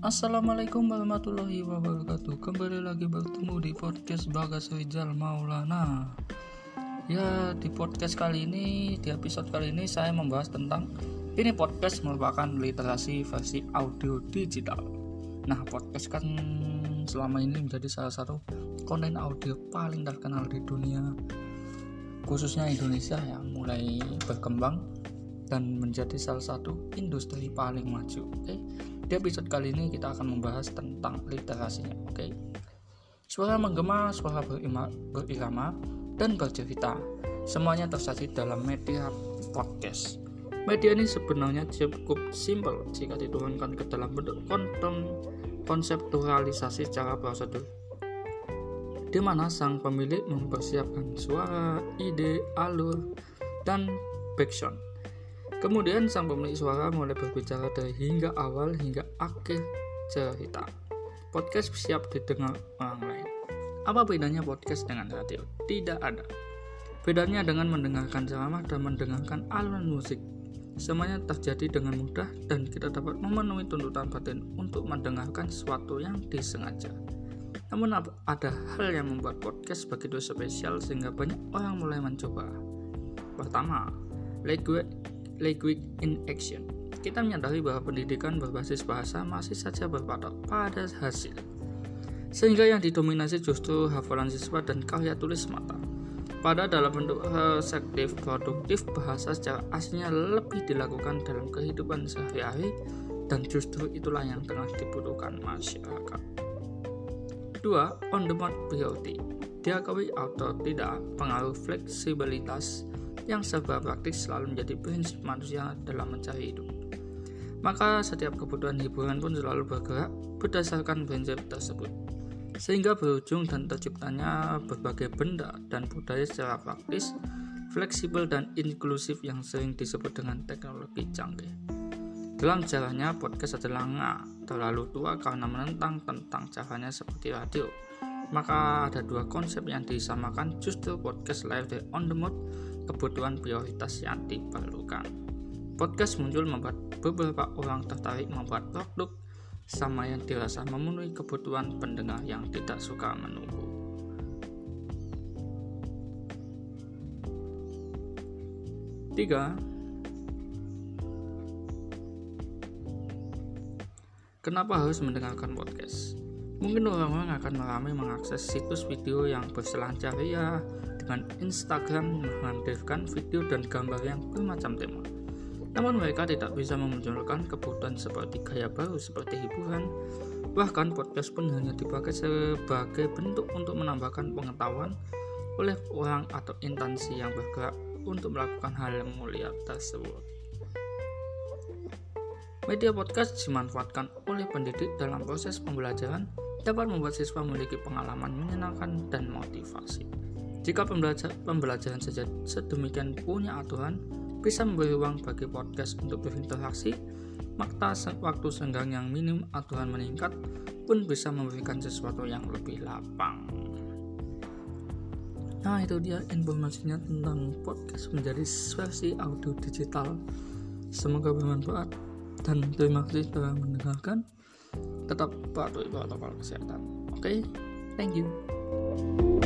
Assalamualaikum warahmatullahi wabarakatuh. Kembali lagi bertemu di podcast Bagas Rizal Maulana. Ya di podcast kali ini Di episode kali ini saya membahas tentang Ini podcast merupakan literasi versi audio digital. Nah podcast kan selama ini menjadi salah satu konten audio paling terkenal di dunia Khususnya Indonesia yang mulai berkembang dan menjadi salah satu industri paling maju. Oke, di episode kali ini kita akan membahas tentang literasinya. Oke, suara menggema, suara berima, berirama, dan bercerita. Semuanya tersaji dalam media podcast. Media ini sebenarnya cukup simpel jika dituangkan ke dalam bentuk konten konseptualisasi secara prosedur di mana sang pemilik mempersiapkan suara, ide, alur, dan background Kemudian sang pemilik suara mulai berbicara dari hingga awal hingga akhir cerita. Podcast siap didengar orang lain. Apa bedanya podcast dengan radio? Tidak ada. Bedanya dengan mendengarkan ceramah dan mendengarkan alunan musik. Semuanya terjadi dengan mudah dan kita dapat memenuhi tuntutan batin untuk mendengarkan sesuatu yang disengaja. Namun ada hal yang membuat podcast begitu spesial sehingga banyak orang mulai mencoba. Pertama, language language in action. Kita menyadari bahwa pendidikan berbasis bahasa masih saja berpatok pada hasil. Sehingga yang didominasi justru hafalan siswa dan karya tulis mata. Pada dalam bentuk reseptif produktif bahasa secara aslinya lebih dilakukan dalam kehidupan sehari-hari dan justru itulah yang tengah dibutuhkan masyarakat. Dua, on the mode priority. Diakui atau tidak, pengaruh fleksibilitas yang serba praktis selalu menjadi prinsip manusia dalam mencari hidup. Maka setiap kebutuhan hiburan pun selalu bergerak berdasarkan prinsip tersebut. Sehingga berujung dan terciptanya berbagai benda dan budaya secara praktis, fleksibel dan inklusif yang sering disebut dengan teknologi canggih. Dalam caranya, podcast adalah nggak terlalu tua karena menentang tentang caranya seperti radio. Maka ada dua konsep yang disamakan justru podcast live dari on the mode kebutuhan prioritas yang diperlukan. Podcast muncul membuat beberapa orang tertarik membuat produk sama yang dirasa memenuhi kebutuhan pendengar yang tidak suka menunggu. Tiga, Kenapa harus mendengarkan podcast? Mungkin orang-orang akan meramai mengakses situs video yang berselancar ya, dengan Instagram menampilkan video dan gambar yang bermacam tema. Namun mereka tidak bisa memunculkan kebutuhan seperti gaya baru seperti hiburan. Bahkan podcast pun hanya dipakai sebagai bentuk untuk menambahkan pengetahuan oleh orang atau instansi yang bergerak untuk melakukan hal yang mulia tersebut. Media podcast dimanfaatkan oleh pendidik dalam proses pembelajaran dapat membuat siswa memiliki pengalaman menyenangkan dan motivasi. Jika pembelajar, pembelajaran sedemikian punya aturan, bisa memberi ruang bagi podcast untuk berinteraksi, maka waktu senggang yang minim aturan meningkat pun bisa memberikan sesuatu yang lebih lapang. Nah itu dia informasinya tentang podcast menjadi versi audio digital. Semoga bermanfaat dan terima kasih telah mendengarkan. Tetap patuhi protokol kesehatan. Oke, okay? thank you.